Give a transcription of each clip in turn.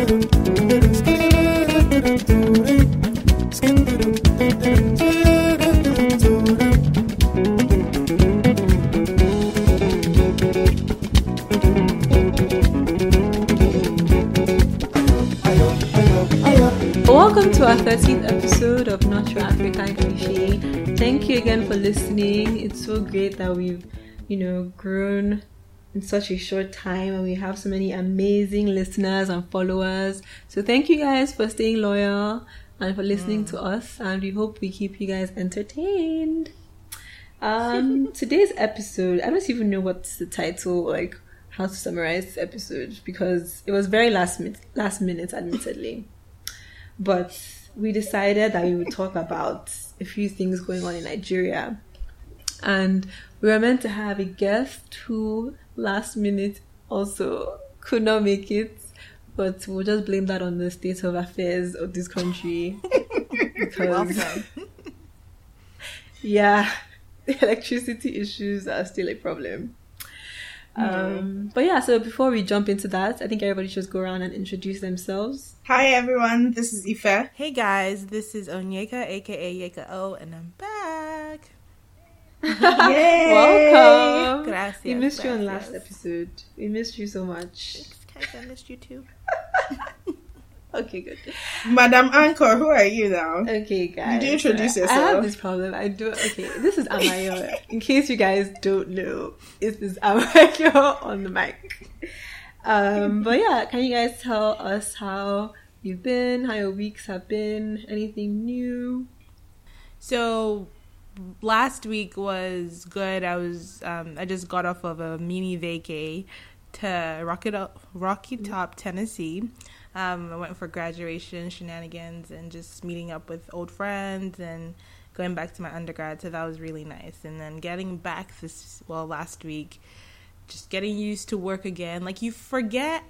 Welcome It's so great that we've, you know, grown in such a short time and we have so many amazing listeners and followers. So thank you guys for staying loyal and for listening to us and we hope we keep you guys entertained. Um today's episode, I don't even know what's the title like how to summarize this episode because it was very last minute last minute admittedly. But we decided that we would talk about a few things going on in Nigeria. And we were meant to have a guest who last minute also could not make it, but we'll just blame that on the state of affairs of this country. because, yeah, the electricity issues are still a problem. Um, but yeah, so before we jump into that, I think everybody should just go around and introduce themselves. Hi everyone, this is Ife. Hey guys, this is Onyeka, aka Yeka O, and I'm back. Yay! Welcome. Gracias. we missed you on last episode. We missed you so much. Thanks, guys. I missed you too. Okay, good. Madam Anchor, who are you now? Okay, guys. Did you introduce yourself? I have this problem. I do. Okay, this is Amayo. In case you guys don't know, it is Amayo on the mic. Um, but yeah, can you guys tell us how you've been, how your weeks have been, anything new? So last week was good. I was um, I just got off of a mini vacay to Rocky Rocky Top, Tennessee. Um, I went for graduation shenanigans and just meeting up with old friends and going back to my undergrad. So that was really nice. And then getting back this well last week, just getting used to work again. Like you forget.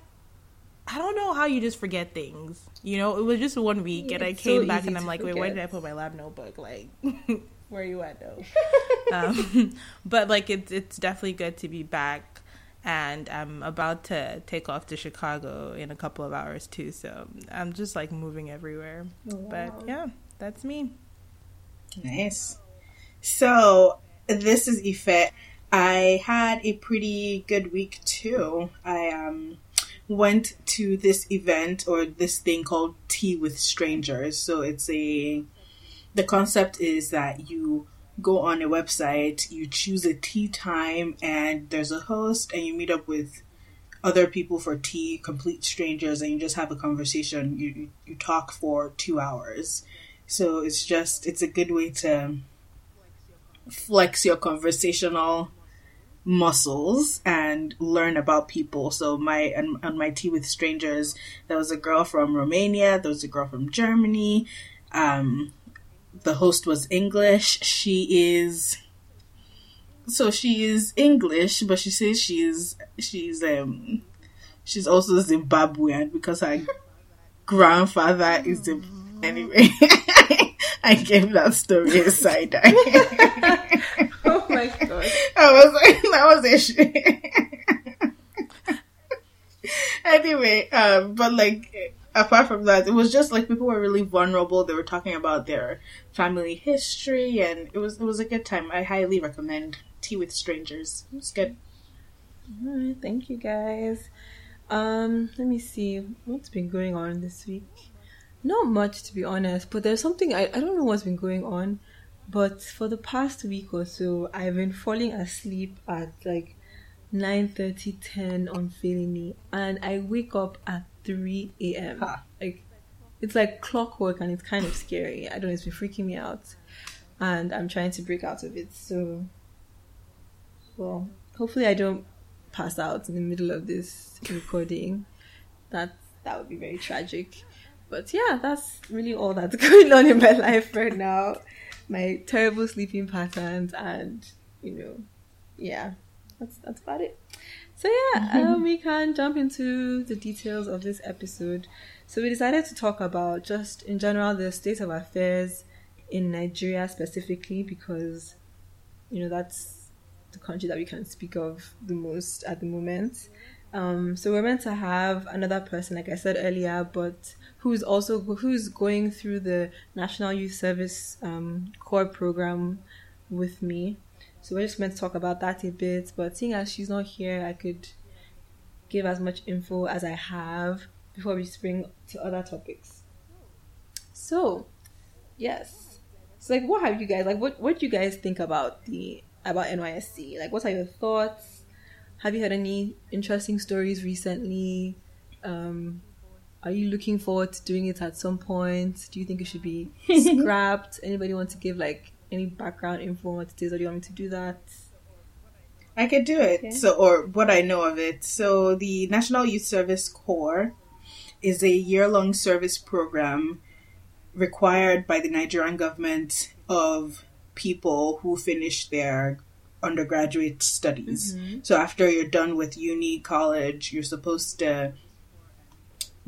I don't know how you just forget things. You know, it was just one week, Yeah, and I came so back and I'm like, wait, where did I put my lab notebook? Like, where are you at though? um, but like, it's it's definitely good to be back, and I'm about to take off to Chicago in a couple of hours too. So I'm just like moving everywhere. But yeah, that's me. Nice. So, this is Ife. I had a pretty good week too. I um went to this event or this thing called Tea with Strangers. So it's a the concept is that you go on a website, you choose a tea time and there's a host and you meet up with other people for tea, complete strangers, and you just have a conversation. You you, talk for two hours. So it's just it's a good way to flex your conversational muscles and learn about people. So my on, on my tea with strangers, there was a girl from Romania, there was a girl from Germany. Um, the host was English. She is so she is English, but she says she's she's um she's also Zimbabwean because her grandfather is Zim- anyway. I gave that story a side eye. Oh my god. I was like, that was a shit. anyway, um, but like, apart from that, it was just like people were really vulnerable. They were talking about their family history, and it was it was a good time. I highly recommend Tea with Strangers. It was good. Alright, thank you guys. Um, let me see what's been going on this week. Not much to be honest, but there's something I, I don't know what's been going on, but for the past week or so, I've been falling asleep at like 9:30, 10 unfailingly, and I wake up at 3 a.m. Like it's like clockwork, and it's kind of scary. I don't know, it's been freaking me out, and I'm trying to break out of it. So, well, hopefully I don't pass out in the middle of this recording. That that would be very tragic. But yeah, that's really all that's going on in my life right now. My terrible sleeping patterns and you know, yeah, that's that's about it. So yeah, um, we can jump into the details of this episode. So we decided to talk about just in general the state of affairs in Nigeria specifically because you know that's the country that we can speak of the most at the moment. Um, so we're meant to have another person, like I said earlier, but who's also who's going through the National Youth Service um, Corps program with me. So we're just meant to talk about that a bit. But seeing as she's not here, I could give as much info as I have before we spring to other topics. So, yes. So like what have you guys like what what do you guys think about the about NYSC? Like what are your thoughts? Have you had any interesting stories recently? Um are you looking forward to doing it at some point? Do you think it should be scrapped? Anybody want to give like any background info on what it is, or do you want me to do that? I could do it. Okay. So, or what I know of it. So, the National Youth Service Corps is a year-long service program required by the Nigerian government of people who finish their undergraduate studies. Mm-hmm. So, after you're done with uni, college, you're supposed to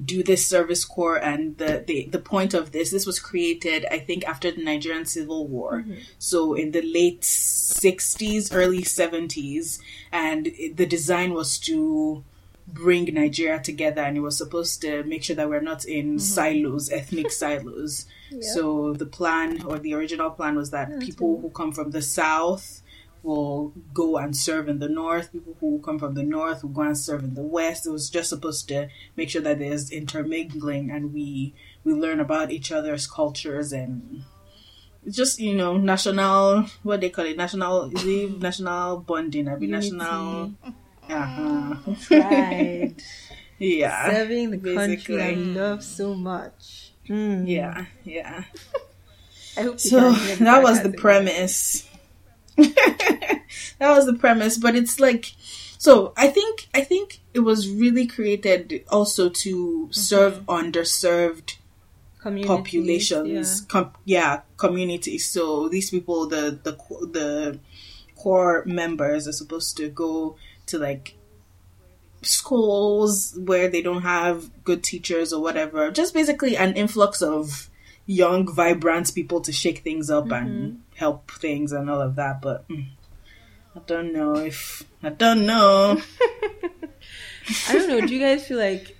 do this service corps and the, the the point of this this was created i think after the nigerian civil war. Mm-hmm. So in the late 60s early 70s and it- the design was to bring nigeria together and it was supposed to make sure that we're not in mm-hmm. silos ethnic silos. So the plan or the original plan was that people who come from the south will go and serve in the north. People who come from the north will go and serve in the west. It was just supposed to make sure that there's intermingling and we we learn about each other's cultures and just you know national what they call it national is it national bonding. I mean national. Uh-huh. Pride. yeah. Serving the country I love so much. Mm. Yeah. Yeah. I hope So that was the premise. that was the premise, but it's like so I think I think it was really created also to mm-hmm. serve underserved Communities, populations, com- yeah, communities. So these people, the the the core members are supposed to go to like schools where they don't have good teachers or whatever. Just basically an influx of young, vibrant people to shake things up and mm-hmm. Help things and all of that. But mm, I don't know if I don't know. I don't know. Do you guys feel like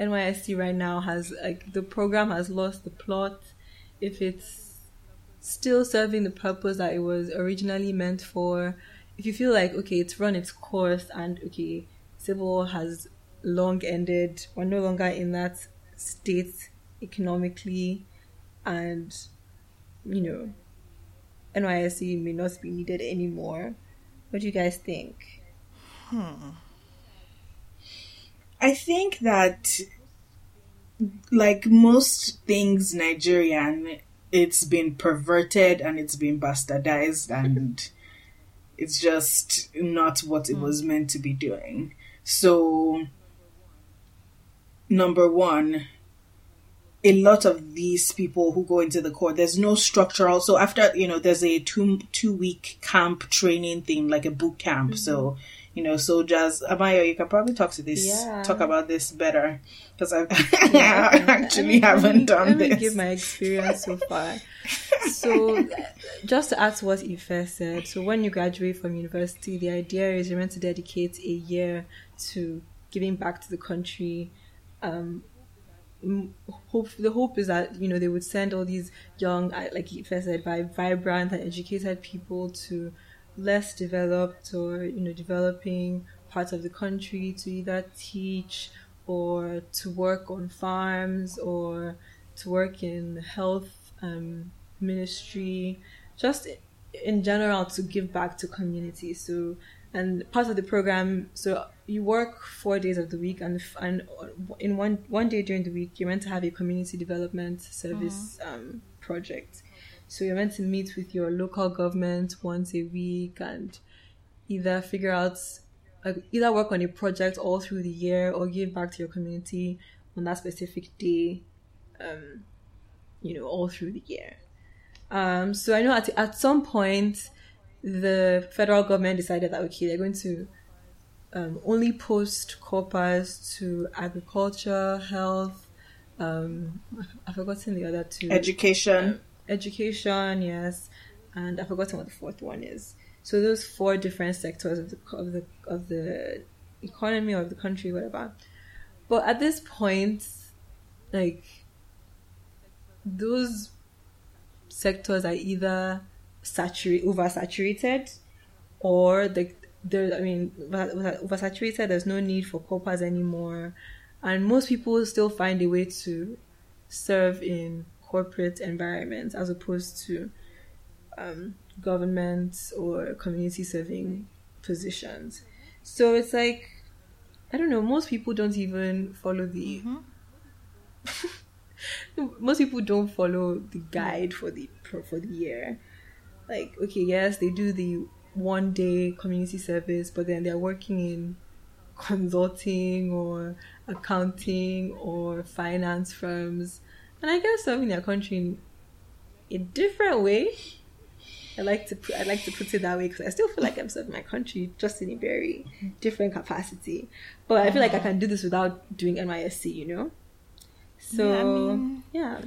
NYSC right now has like the program has lost the plot? If it's still serving the purpose that it was originally meant for? If you feel like okay, it's run its course and okay, civil war has long ended. We're no longer in that state economically, and you know, NYSC may not be needed anymore. What do you guys think? Hmm. I think that, like most things Nigerian, it's been perverted and it's been bastardized and it's just not what it was meant to be doing. So, number one, a lot of these people who go into the court, there's no structural. So after you know, there's a two two week camp training thing, like a boot camp. So you know, soldiers. Amayo, you can probably talk to this, Yeah. talk about this better because I Yeah, actually haven't done this. give my experience so far. So, just to add to what Ife said, so when you graduate from university, the idea is you're meant to dedicate a year to giving back to the country. Um, hope the hope is that you know they would send all these young, like Ife said, by vibrant and educated people to less developed or you know developing parts of the country to either teach or to work on farms or to work in the health um, ministry, just in general to give back to community. So, and part of the program, so you work four days of the week, and and in one one day during the week, you're meant to have a community development service um, project. So you're meant to meet with your local government once a week and either figure out like either work on a project all through the year or give back to your community on that specific day um you know all through the year um so i know at, at some point the federal government decided that okay they're going to um, only post corpers to agriculture health um i've forgotten the other two Education. education, yes, and I've forgotten what the fourth one is. So those four different sectors of the of the of the economy or of the country, whatever. But at this point, like those sectors are either saturate oversaturated or the there I mean oversaturated there's no need for corpers anymore and most people still find a way to serve in corporate environments as opposed to um, government or community serving positions. So it's like I don't know. Most people don't even follow the. Mm-hmm. most people don't follow the guide for the for the year. Like okay, yes, they do the one day community service, but then they're working in consulting or accounting or finance firms, and I guess serving their country in a different way. I like to put, I like to put it that way because I still feel like I'm serving my country just in a very different capacity. But I feel like I can do this without doing NYSC, you know. So yeah, I mean, yeah.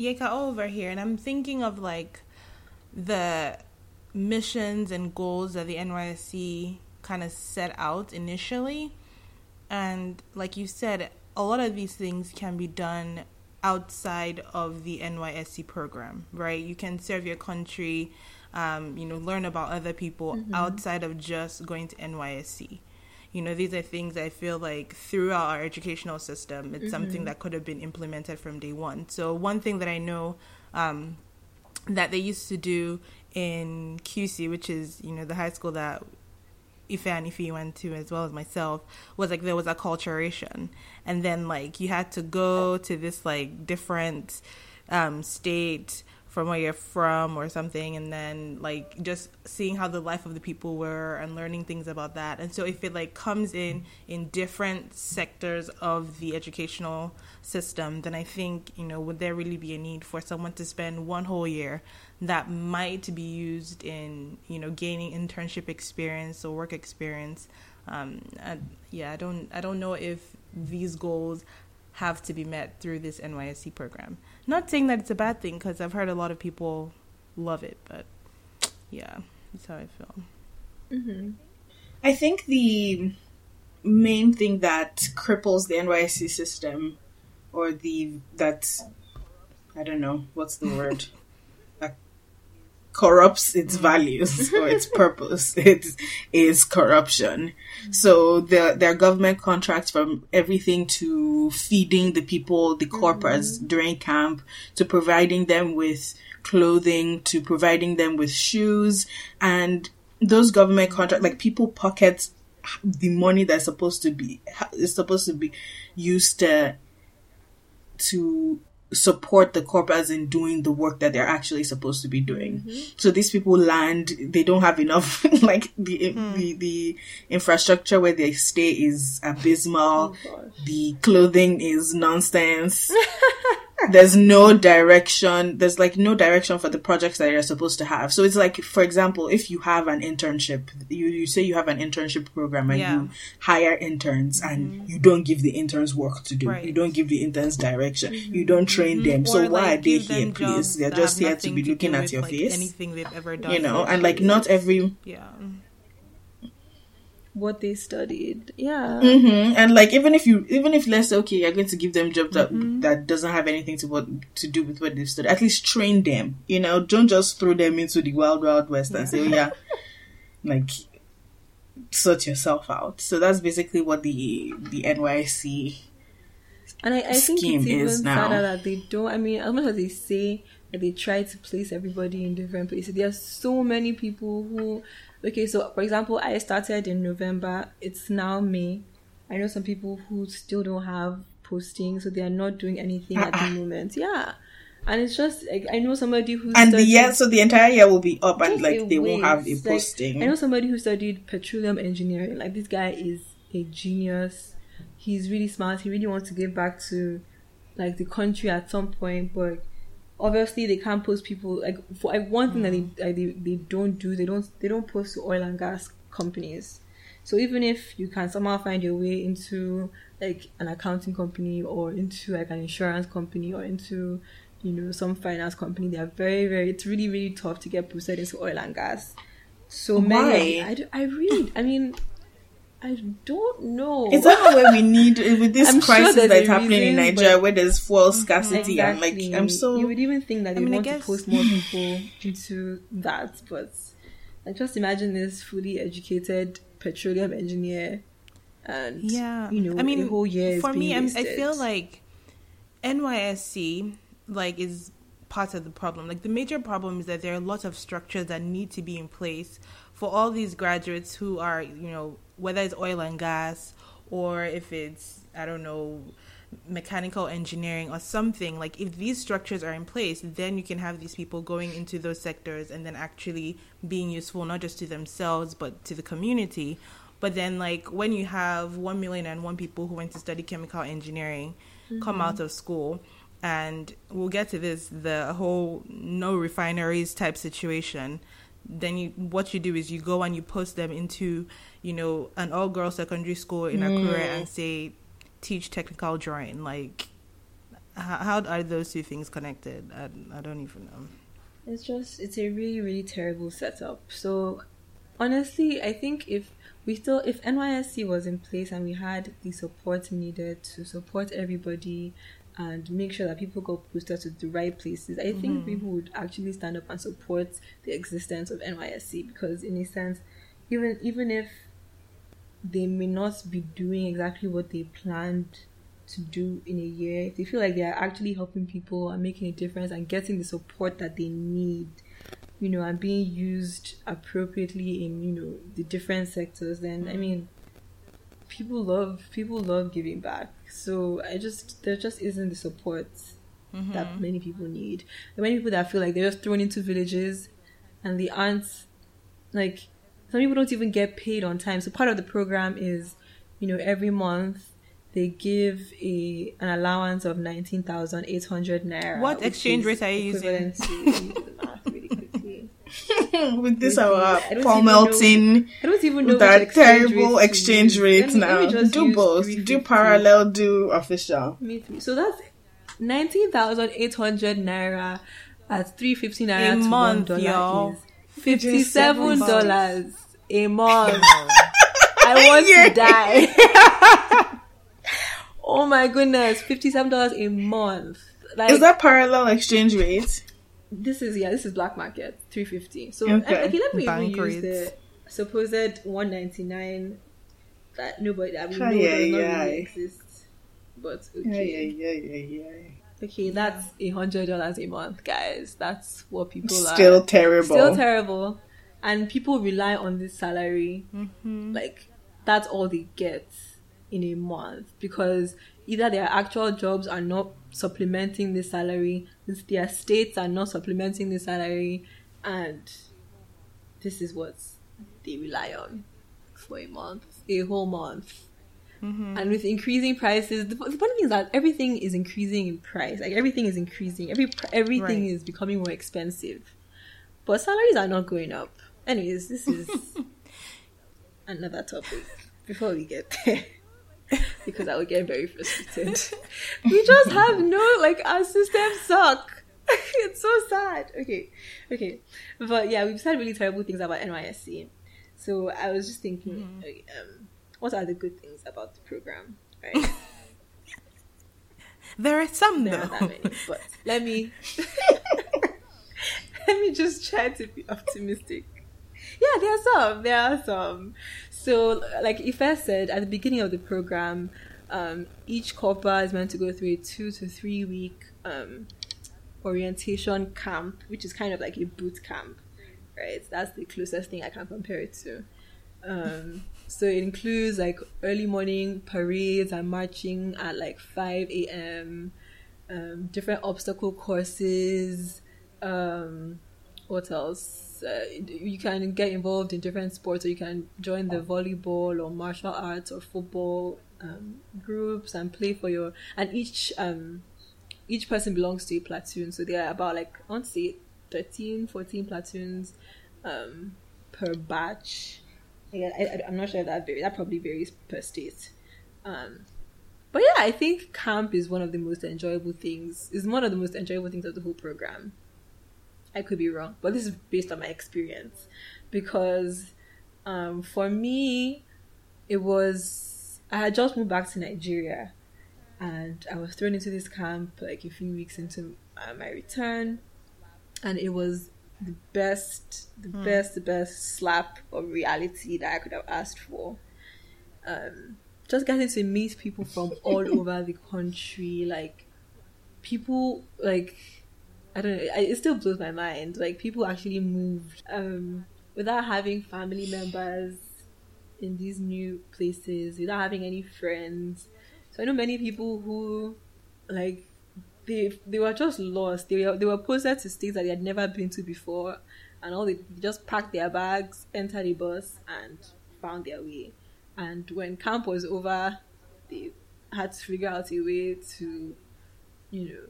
Yeka over here, and I'm thinking of like the missions and goals that the NYSC kind of set out initially. And like you said, a lot of these things can be done outside of the NYSC program, right? You can serve your country, um, you know, learn about other people mm-hmm. outside of just going to NYSC. You know, these are things I feel like throughout our educational system, it's mm-hmm. something that could have been implemented from day one. So, one thing that I know um, that they used to do in QC, which is, you know, the high school that Ife and Ife went to as well as myself was like there was acculturation. And then like you had to go to this like different um, state from where you're from or something and then like just seeing how the life of the people were and learning things about that. And so if it like comes in in different sectors of the educational system then i think you know would there really be a need for someone to spend one whole year that might be used in you know gaining internship experience or work experience um, yeah i don't i don't know if these goals have to be met through this nysc program not saying that it's a bad thing because I've heard a lot of people love it, but yeah, that's how I feel. Mm-hmm. I think the main thing that cripples the NYSC system, or the that I don't know what's the word corrupts its mm. values or its purpose. It is corruption. So the, their government contracts from everything to feeding the people, the corpers mm-hmm. during camp, to providing them with clothing, to providing them with shoes, and those government contracts, like people pocket the money that's supposed to be is supposed to be used to to support the corpers in doing the work that they're actually supposed to be doing. Mm-hmm. So these people land, they don't have enough, like the, mm. the, the infrastructure where they stay is abysmal. Oh, the clothing is nonsense. there's no direction. There's like no direction for the projects that you're supposed to have. So it's like, for example, if you have an internship, you, you say you have an internship program and yeah. you hire interns mm-hmm. and you don't give the interns work to do. Right. You don't give the interns direction. Mm-hmm. You don't train mm-hmm. them. So or why like, are they here, please? They're just here to be looking at your like face. Anything they've ever done. You know, and like not every. Yeah what they studied. Yeah. Mm-hmm. And like even if you even if let's say okay, you're going to give them job that mm-hmm. that doesn't have anything to what to do with what they've studied. At least train them. You know, don't just throw them into the wild wild west yeah. and say, oh, yeah, like sort yourself out. So that's basically what the the NYC and I, I think it's even sadder that they don't. I mean, as much as they say that they try to place everybody in different places, there are so many people who Okay, so for example, I started in November. It's now May. I know some people who still don't have posting, so they are not doing anything uh-uh. at the ah. moment. Yeah. And it's just like I know somebody who and studied, the year so the entire year will be up and like they won't have a posting. Like, I know somebody who studied petroleum engineering. Like this guy is a genius. He's really smart. He really wants to give back to like the country at some point, but obviously they can't post people like for like one thing mm. that they, like, they they don't do they don't they don't post to oil and gas companies so even if you can somehow find your way into like an accounting company or into like an insurance company or into you know some finance company they are very very it's really really tough to get posted into oil and gas so many. I, I really, I mean, I don't know. Is that where we need eh, with this I'm crisis there's that's a happening in Nigeria, where there's fuel mhm. scarcity Exactly. and like I'm so You would even think that they I mean, I want guess- to post more people into that, but like just imagine this fully educated petroleum engineer, and Yeah, you know, I mean, a whole year for me, I'm, I feel like NYSC like is part of the problem. Like the major problem is that there are a lot of structures that need to be in place for all these graduates who are, you know, whether it's oil and gas or if it's I don't know mechanical engineering or something. Like if these structures are in place then you can have these people going into those sectors and then actually being useful not just to themselves but to the community. But then like when you have 1 million and one people who went to study chemical engineering come mm-hmm. out of school and we'll get to this the whole no refineries type situation. Then you what you do is you go and you post them into you know an all girls secondary school in Akure mm. and say teach technical drawing. Like how, how are those two things connected? I, I don't even know. It's just it's a really really terrible setup. So honestly, I think if we still if NYSC was in place and we had the support needed to support everybody and make sure that people got posted to the right places, I think mm-hmm. people would actually stand up and support the existence of NYSC because in a sense, even even if they may not be doing exactly what they planned to do in a year, if they feel like they are actually helping people and making a difference and getting the support that they need, you know, and being used appropriately in, you know, the different sectors, then I mm-hmm. mean people love people love giving back. So I just there just isn't the support mm-hmm. that many people need. There are many people that feel like they're just thrown into villages and they aren't like some people don't even get paid on time. So part of the program is, you know, every month they give a an allowance of nineteen thousand eight hundred naira. What exchange rate are you using? with this our Paul even know- I don't even know with exchange terrible exchange rate Let me- me now. Do both. Do parallel, do official. Me too. So that's nineteen thousand eight hundred naira at three fifty naira A to month, one y'all. fifty seven dollars a month. I Yeah. want to die. oh my goodness, fifty seven dollars a month. Like Is that parallel exchange rate? This is yeah, this is black market three fifty. So Okay. okay, let me even Bank use the supposed one ninety nine that nobody that we know does not really exist. But okay. yeah, yeah, yeah, yeah. Okay, that's a hundred dollars a month, guys. That's what people Still are terrible. still terrible, and people rely on this salary. Mm-hmm. Like that's all they get in a month because either their actual jobs are not supplementing the salary, their states are not supplementing the salary, and this is what they rely on for a month, a whole month. Mm-hmm. And with increasing prices, the, the funny thing is that everything is increasing in price. Like everything is increasing. Every everything Right. is becoming more expensive, but salaries are not going up. Anyways, this is another topic before we get there. Because I would get very frustrated. we just have no like our systems suck. it's so sad. Okay, okay, but yeah, we've said really terrible things about NYSC. So I was just thinking, okay, um, what are the good things about the program? Right, there are some there though are that many, but let me let me just try to be optimistic. Yeah, there are some. There are some. So, like Ife said at the beginning of the program, um, each corper is meant to go through a two to three week um, orientation camp, which is kind of like a boot camp, right? That's the closest thing I can compare it to. Um, so it includes like early morning parades and marching at like 5 a.m., um, different obstacle courses, um, what else? Uh, you can get involved in different sports, or you can join the volleyball or martial arts or football um, groups and play for your. And each um, each person belongs to a platoon, so there are about like I want to say 13, 14 platoons um, per batch. I, I'm not sure if that varies. That probably varies per state. Um, but yeah, I think camp is one of the most enjoyable things. Is one of the most enjoyable things of the whole program. I could be wrong, but this is based on my experience. because um, for me, it was I had just moved back to Nigeria, and I was thrown into this camp like a few weeks into uh, my return, and it was the best, the Hmm. best, the best slap of reality that I could have asked for. Um, just getting to meet people from all over the country, like people like I don't know. It still blows my mind. Like people actually moved um, without having family members in these new places, without having any friends. So I know many people who, like, they they were just lost. They were they were posted to states that they had never been to before, and all they just packed their bags, entered a bus, and found their way. And when camp was over, they had to figure out a way to, you know,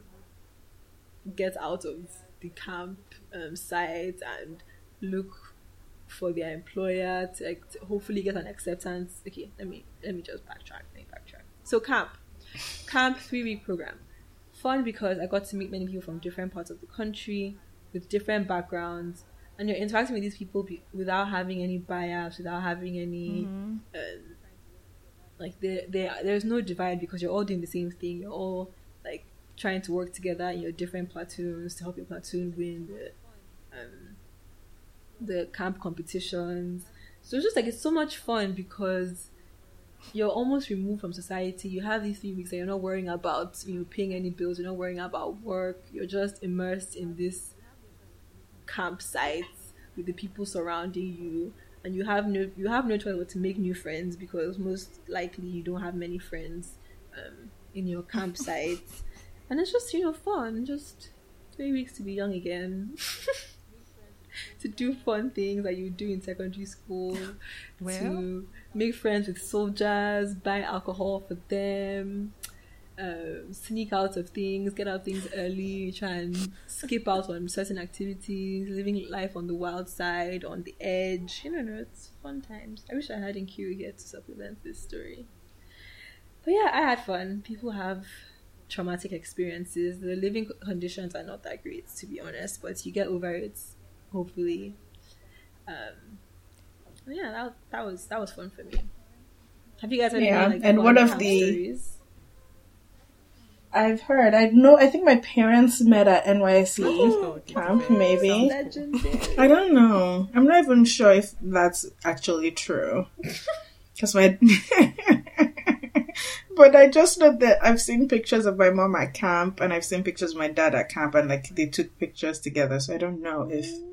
get out of the camp um, site and look for their employer to, like, to hopefully get an acceptance. Okay, let me let me just backtrack. Let me backtrack. So camp, camp three week program, fun because I got to meet many people from different parts of the country with different backgrounds, and you're interacting with these people be- without having any bias, without having any um, like there there there's no divide because you're all doing the same thing. You're all trying to work together in your different platoons to help your platoon win the um, the camp competitions. So it's just like it's so much fun because you're almost removed from society. You have these three weeks that you're not worrying about you know paying any bills. You're not worrying about work. You're just immersed in this campsite with the people surrounding you, and you have no you have no choice but to make new friends because most likely you don't have many friends um, in your campsite, and it's just you know fun. Just three weeks to be young again. to do fun things that you do in secondary school, Well. to make friends with soldiers, buy alcohol for them, um, sneak out of things, get out things early, try and skip out on certain activities, living life on the wild side, on the edge. You know, no, it's fun times. I wish I had Nkiri here to supplement this story. But yeah, I had fun. People have traumatic experiences. The living conditions are not that great, to be honest, but you get over it, hopefully. Um, yeah, that, that was that was fun for me. Have you guys had Yeah, any like and one of the- stories? I've heard. I know. I think my parents met at NYC Oh, camp. Maybe. I don't know. I'm not even sure if that's actually true. Because my. But I just know that I've seen pictures of my mom at camp and I've seen pictures of my dad at camp and like they took pictures together. So I don't know if. Mm.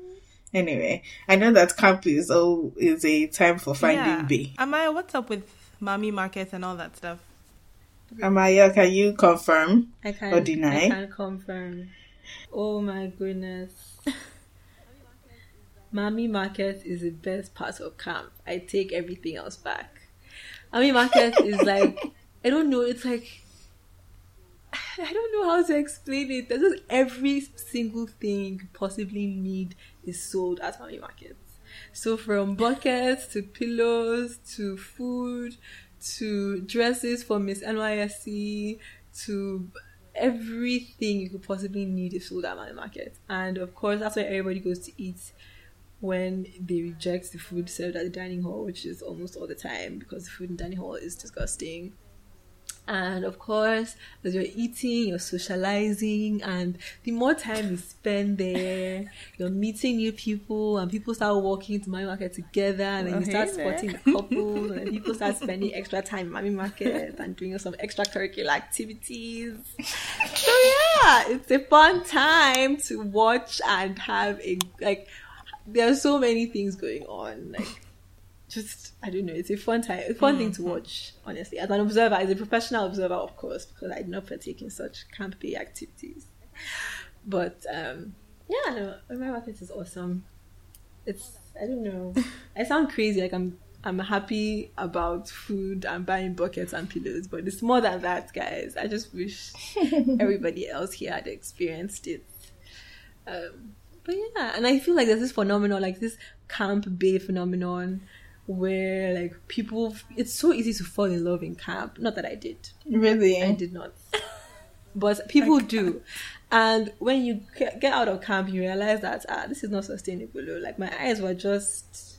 Anyway, I know that camp is all is a time for finding yeah. B. Amayo, what's up with Mami markets and all that stuff? Amayo, can you confirm? I can Or deny? I can confirm. Oh my goodness. Mami Market is the best part of camp. I take everything else back. Mami Market is like I don't know, it's like I don't know how to explain it. There's just every single thing you could possibly need is sold at Mami Market. So from buckets to pillows to food to dresses for Miss NYSC to everything you could possibly need is sold at Mami Market. And of course, that's where everybody goes to eat when they reject the food served at the dining hall, which is almost all the time because the food in dining hall is disgusting. And of course, as you're eating, you're socializing, and the more time you spend there, you're meeting new people, and people start walking to my market together, and then you start there. spotting couples, and then people start spending extra time in Mami Market and doing some extracurricular activities. So yeah, it's a fun time to watch and have a like. There are so many things going on, like just I don't know. It's a fun time, a fun thing to watch. Honestly, as an observer, as a professional observer, of course, because I did not partake in such campy activities. But um, yeah, no, my market is awesome. It's I don't know. I sound crazy, like I'm I'm happy about food and buying buckets and pillows, but it's more than that, guys. I just wish everybody else here had experienced it. Um, but yeah, and I feel like there's this phenomenon, like this camp bay phenomenon, where like people, it's so easy to fall in love in camp. Not that I did, Really? I did not. but people do. And when you get out of camp, you realize that ah, this is not sustainable. Like my eyes were just,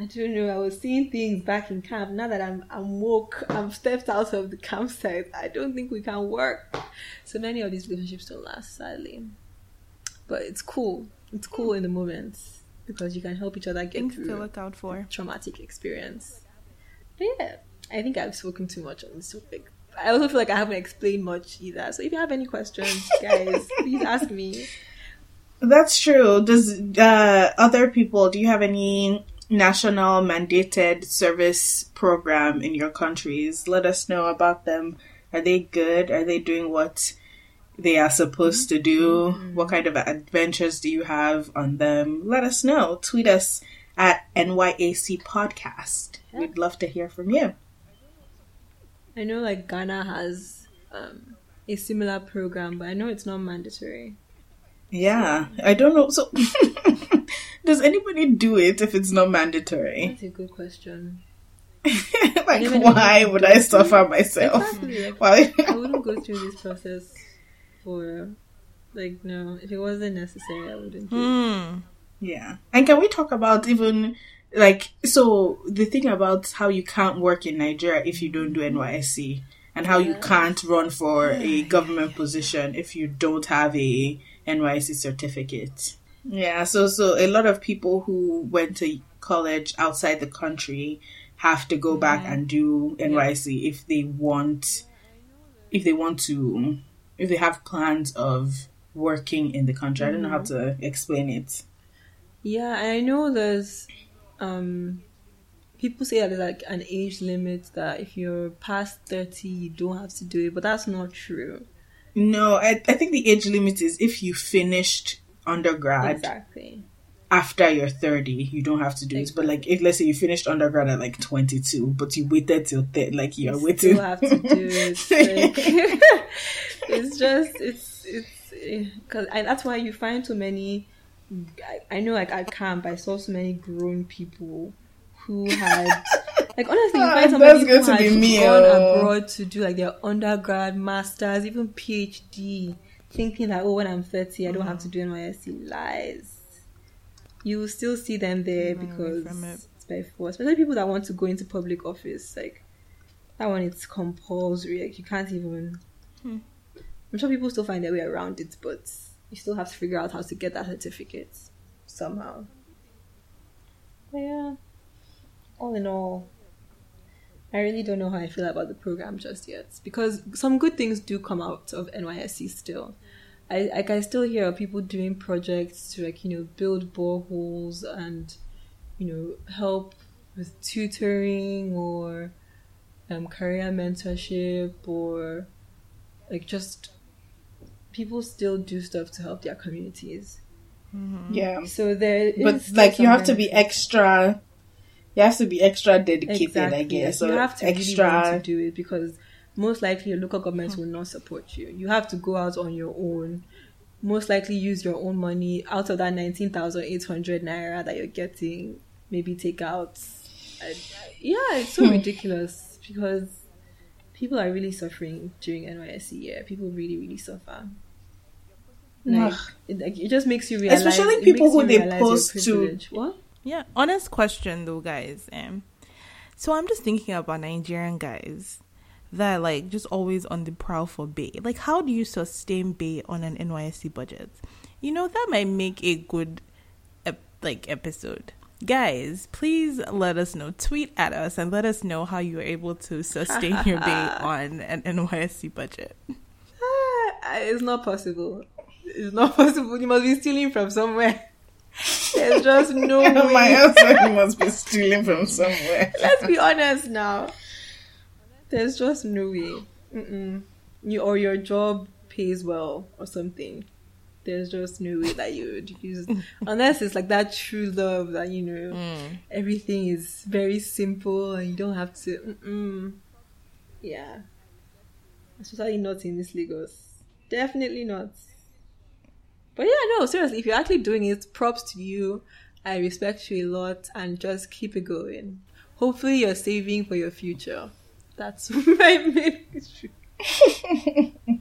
I don't know. I was seeing things back in camp. Now that I'm I'm woke, I'm stepped out of the campsite. I don't think we can work. So many of these relationships don't last, sadly. But it's cool. It's cool in the moment because you can help each other get Things through to look out for. traumatic experience. But yeah, I think I've spoken too much on this topic. I also feel like I haven't explained much either. So if you have any questions, guys, please ask me. That's true. Does uh, other people? Do you have any national mandated service program in your countries? Let us know about them. Are they good? Are they doing what they are supposed to do? What kind of adventures do you have on them? Let us know. Tweet us at NYAC Podcast. We'd love to hear from you. I know like Ghana has um, a similar program, but I know it's not mandatory. Yeah, I don't know. So, does anybody do it if it's not mandatory? That's a good question. like, why would I suffer myself? Exactly. Like, Why? I wouldn't go through this process for like no. If it wasn't necessary, I wouldn't. Do it. Hmm. Yeah. And can we talk about even like so the thing about how you can't work in Nigeria if you don't do NYSC and how you can't run for a government position if you don't have a NYSC certificate. Yeah, so so a lot of people who went to college outside the country have to go back and do NYSC if they want if they want to if they have plans of working in the country. I don't know how to explain it. Yeah, I know there's um people say that there's like an age limit that if you're past 30 you don't have to do it, but that's not true. No, I, I think the age limit is if you finished undergrad Exactly. After you're 30, you don't have to do it. But like, if let's say you finished undergrad at like 22, but you waited till 30, like you're You waiting. have to do it. Like, it's just it's it's because and that's why you find so many. I, I know, like at camp, I saw so many grown people who had like honestly, you Ah, find somebody who had gone oh. abroad to do like their undergrad, masters, even PhD, thinking that oh, when I'm thirty, I don't have to do NYSC. Lies. You will still see them there because it. it's by force. Especially people that want to go into public office, like that one it's compulsory. Like you can't even. Hmm. I'm sure people still find their way around it, but you still have to figure out how to get that certificate somehow. But yeah, all in all, I really don't know how I feel about the program just yet because some good things do come out of NYSC still. I like I still hear of people doing projects to like you know build boreholes and you know help with tutoring or um, career mentorship or like just people still do stuff to help their communities. Yeah. So there, But like, you have to be extra, you have to be extra dedicated, I Exactly. guess. you have to extra. really want to do it because most likely your local governments will not support you. You have to go out on your own. Most likely use your own money out of that nineteen thousand eight hundred naira that you're getting. Maybe take out. Yeah, it's so ridiculous because people are really suffering during NYSC year. People really, really suffer. Like, it, like, it just makes you realize. Especially people who they post to- What? Yeah, honest question though, guys. Um, so I'm just thinking about Nigerian guys that like just always on the prowl for Bay. Like, how do you sustain Bay on an NYSC budget? You know that might make a good ep- like episode. Guys, please let us know. Tweet at us and let us know how you are able to sustain your Bay on an NYSC budget. It's not possible. It's not possible. You must be stealing from somewhere. There's just no way. My husband must be stealing from somewhere. Let's be honest now. There's just no way. Mm-mm. You or your job pays well or something. There's just no way that you would use unless it's like that true love that you know mm. everything is very simple and you don't have to. Mm-mm. Yeah, especially not in this Lagos. Definitely not. But yeah, no, seriously, if you're actually doing it, props to you. I respect you a lot and just keep it going. Hopefully, you're saving for your future. That's my main issue.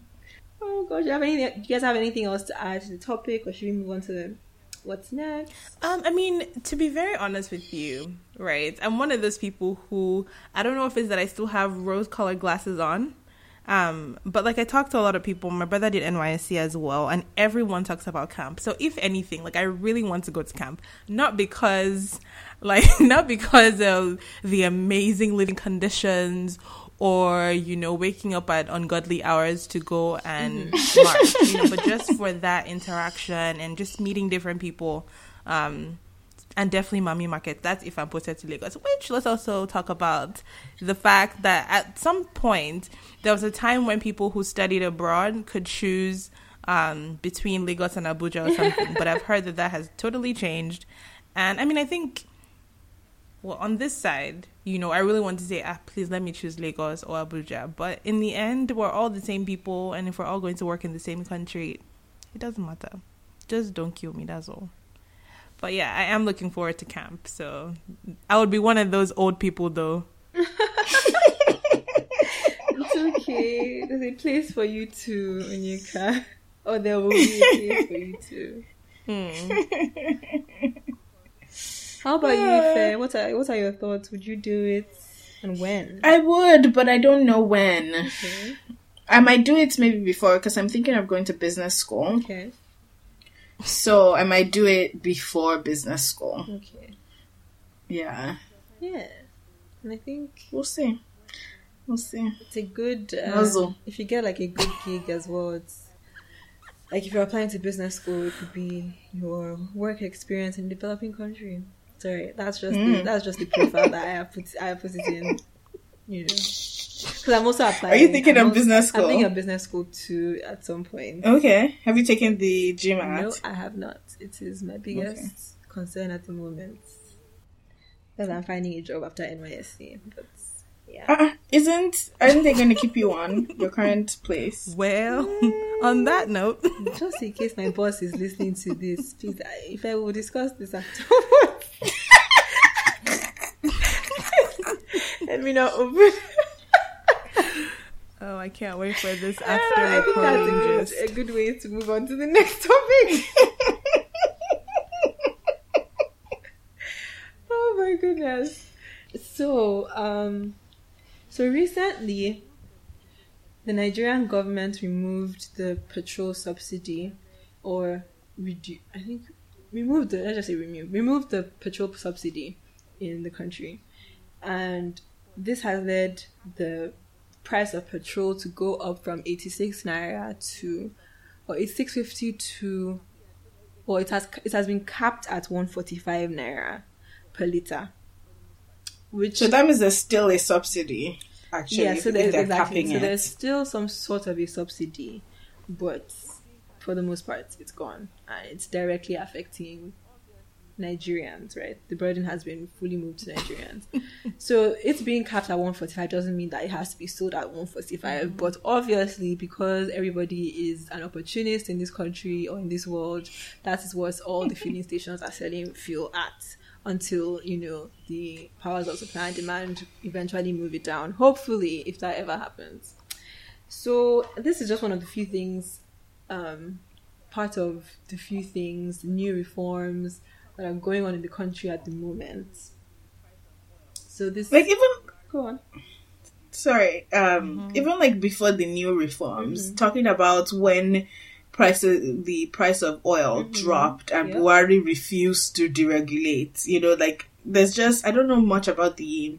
Oh gosh, do you have anything? Do you guys have anything else to add to the topic, or should we move on to the what's next? Um, I mean, to be very honest with you, right? I'm one of those people who I don't know if it's that I still have rose-colored glasses on. Um, but like I talked to a lot of people, my brother did NYSC as well, and everyone talks about camp. So if anything, like I really want to go to camp, not because, like, not because of the amazing living conditions or you know waking up at ungodly hours to go and march, you know, but just for that interaction and just meeting different people. Um, and definitely Mami Market. That's if I'm posted to Lagos. Which let's also talk about the fact that at some point there was a time when people who studied abroad could choose um, between Lagos and Abuja or something. but I've heard that that has totally changed. And I mean, I think, well, on this side, you know, I really want to say, ah, please let me choose Lagos or Abuja. But in the end, we're all the same people, and if we're all going to work in the same country, it doesn't matter. Just don't kill me. That's all. But yeah, I am looking forward to camp. So I would be one of those old people, though. It's okay. There's a place for you too, Onyeka. Or there will be a place for you too. Hmm. How about you, Ife? What are what are your thoughts? Would you do it, and when? I would, but I don't know when. Okay. I might do it maybe before because I'm thinking of going to business school. Okay. So I might do it before business school. Okay. Yeah, Yeah. And I think we'll see. We'll see. it's a good uh, Muzzle. if you get like a good gig as well. It's like if you're applying to business school, it could be your work experience in a developing country. Sorry, that's just the, Mm. that's just the profile that I have put I have put it in. You know, because I'm also applying. Are you thinking I'm of also- business school? I'm thinking of business school too at some point. Okay. Have you taken the GMAT? No, I have not. It is my biggest concern at the moment. That I'm finding a job after NYSC. But yeah. Uh, isn't aren't they going to keep you on your current place? Well, on that note, Just in case my boss is listening to this, please, I- if I will discuss this afterwards. Let me not open. oh, I can't wait for this I after think that's a recording. good, Just a good way to move on to the next topic. oh my goodness. So, um, so recently, the Nigerian government removed the petrol subsidy, or I think removed the let's just say remove removed the petrol subsidy in the country, and this has led the price of petrol to go up from 86 naira to or it's 650 to well it has it has been capped at 145 naira per liter which So that means there's still a subsidy. Actually, yeah so there's exactly capping so it. there's still some sort of a subsidy but for the most part it's gone and it's directly affecting Nigerians, right? The burden has been fully moved to Nigerians. so it's being capped at 145 doesn't mean that it has to be sold at 145. Mm-hmm. But obviously, because everybody is an opportunist in this country or in this world, that is what all the filling stations are selling fuel at until, you know, the powers of supply and demand eventually move it down. Hopefully, if that ever happens. So this is just one of the few things, um, part of the few things, new reforms that are going on in the country at the moment. So this, like even go on. sorry, um, even like before the new reforms, talking about when prices the price of oil dropped and Yeah. Buhari refused to deregulate. You know, like there's just I don't know much about the.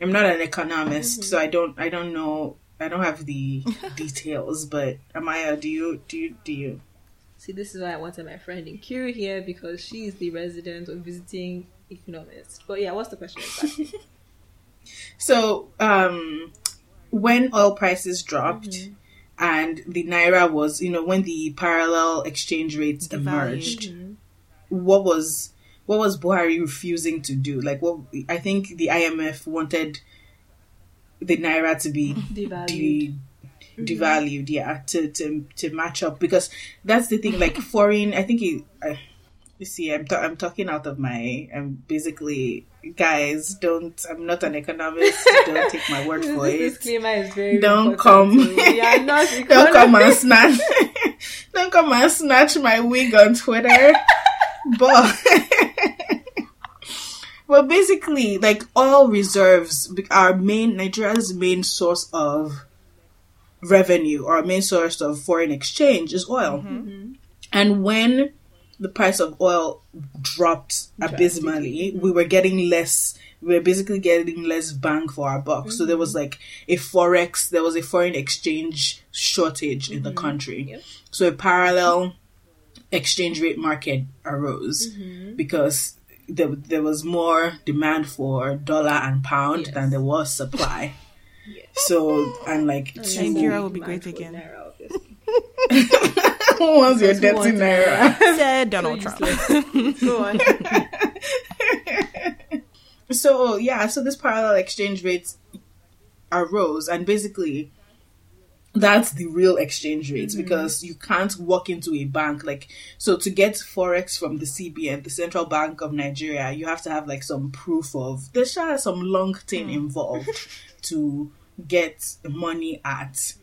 I'm not an economist, so I don't I don't know I don't have the details. But Amayo, do you do you do you? See, this is why I wanted my friend in Q here because she is the resident or visiting economist. But yeah, what's the question exactly? So, um, when oil prices dropped Mm-hmm. And the naira was, you know, when the parallel exchange rates emerged, Mm-hmm. what was what was Buhari refusing to do? Like, what I think the IMF wanted the naira to be Devalued. de- devalued, yeah, to, to to match up because that's the thing. Like foreign, I think it, You see, I'm, i I'm talking out of my. I'm basically, guys, don't. I'm not an economist. don't take my word for this it. disclaimer is very Don't come. so we are not don't come and snatch. don't come and snatch my wig on Twitter. but. Well, basically, like oil reserves, our main Nigeria's main source of revenue or our main source of foreign exchange is oil. Mm-hmm. And when the price of oil dropped abysmally, we were getting less. We were basically getting less bang for our buck. So there was like a forex, there was a foreign exchange shortage in the country. Yep. So a parallel exchange rate market arose because there, there was more demand for dollar and pound Yes. than there was supply. Yes. So and like Nigeria two, will be great Mindful again. Naira, who wants your Who dirty wants naira? Said Donald Trump. Go on. So oh, yeah, so this parallel exchange rates arose, and basically, that's the real exchange rates mm-hmm. because you can't walk into a bank like so to get forex from the CBN, the Central Bank of Nigeria, you have to have like some proof of there's sure some long thing mm. involved to get money at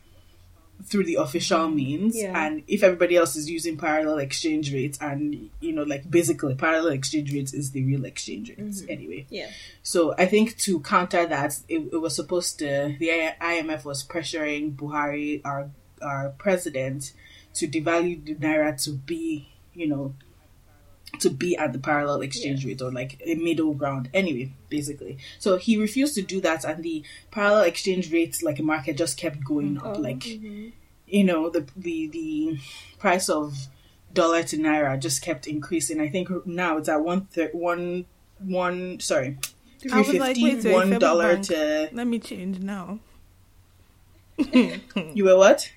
through the official means Yeah. and if everybody else is using parallel exchange rates and you know like basically parallel exchange rates is the real exchange rates mm-hmm. anyway Yeah. so I think to counter that, it, it was supposed to the IMF was pressuring Buhari, our our president, to devalue the naira to be, you know, to be at the parallel exchange rate or like a middle ground. Anyway, basically, so he refused to do that, and the parallel exchange rate, like a market, just kept going up. Oh, like mhm. you know, the the the price of dollar to naira just kept increasing. I think now it's at one thir- one one sorry. I was like, wait, so if one dollar to Let me change now. you were what?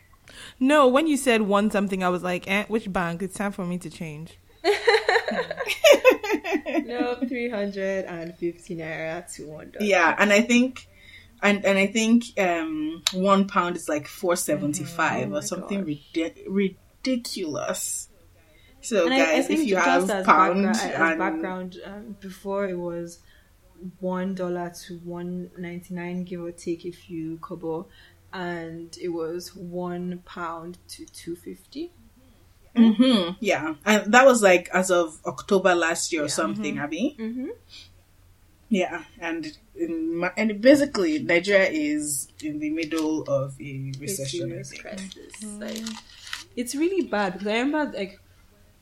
No, when you said one something, I was like, eh, which bank? It's time for me to change. No, 350 naira to one dollar. Yeah, and I think and and I think um one pound is like four seventy five Oh or something ridi- ridiculous. So And I, I guys, think if you have as pound background, as and background um, before it was one dollar to one ninety nine, give or take a few kobo, and it was one pound to two fifty. Mhm, yeah, and that was like as of October last year or Yeah. something, Abby. Mm-hmm. Yeah, and in my, and basically Nigeria is in the middle of a recession. I serious think. Like it's really bad because I remember like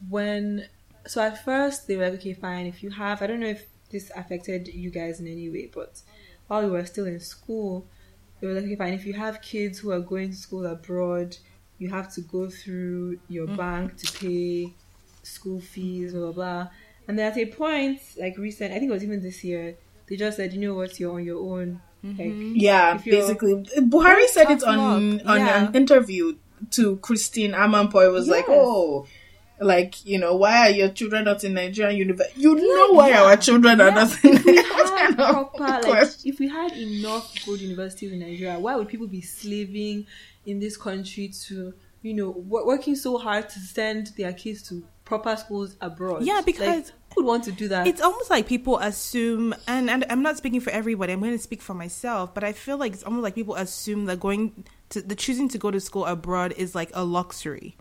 when so at first they were like, okay, fine, if you have I don't know if this affected you guys in any way, but while we were still in school, they were like, okay, fine, if you have kids who are going to school abroad, you have to go through your mm. bank to pay school fees, blah blah blah. And then at a point, like recent, I think it was even this year, they just said, you know what, you're on your own. Like, mm-hmm. Yeah, basically, Buhari said it on luck. on Yeah. an interview to Christiane Amanpour. Was like, oh, like you know, why are your children not in Nigerian university? You know why our children are Yeah, not in if we had Nigerian proper, like, if we had enough good universities in Nigeria, why would people be slaving in this country to, you know, wo- working so hard to send their kids to proper schools abroad? Yeah, because- like, who would want to do that? It's almost like people assume, and, and I'm not speaking for everybody. I'm going to speak for myself, but I feel like it's almost like people assume that going to the choosing to go to school abroad is like a luxury,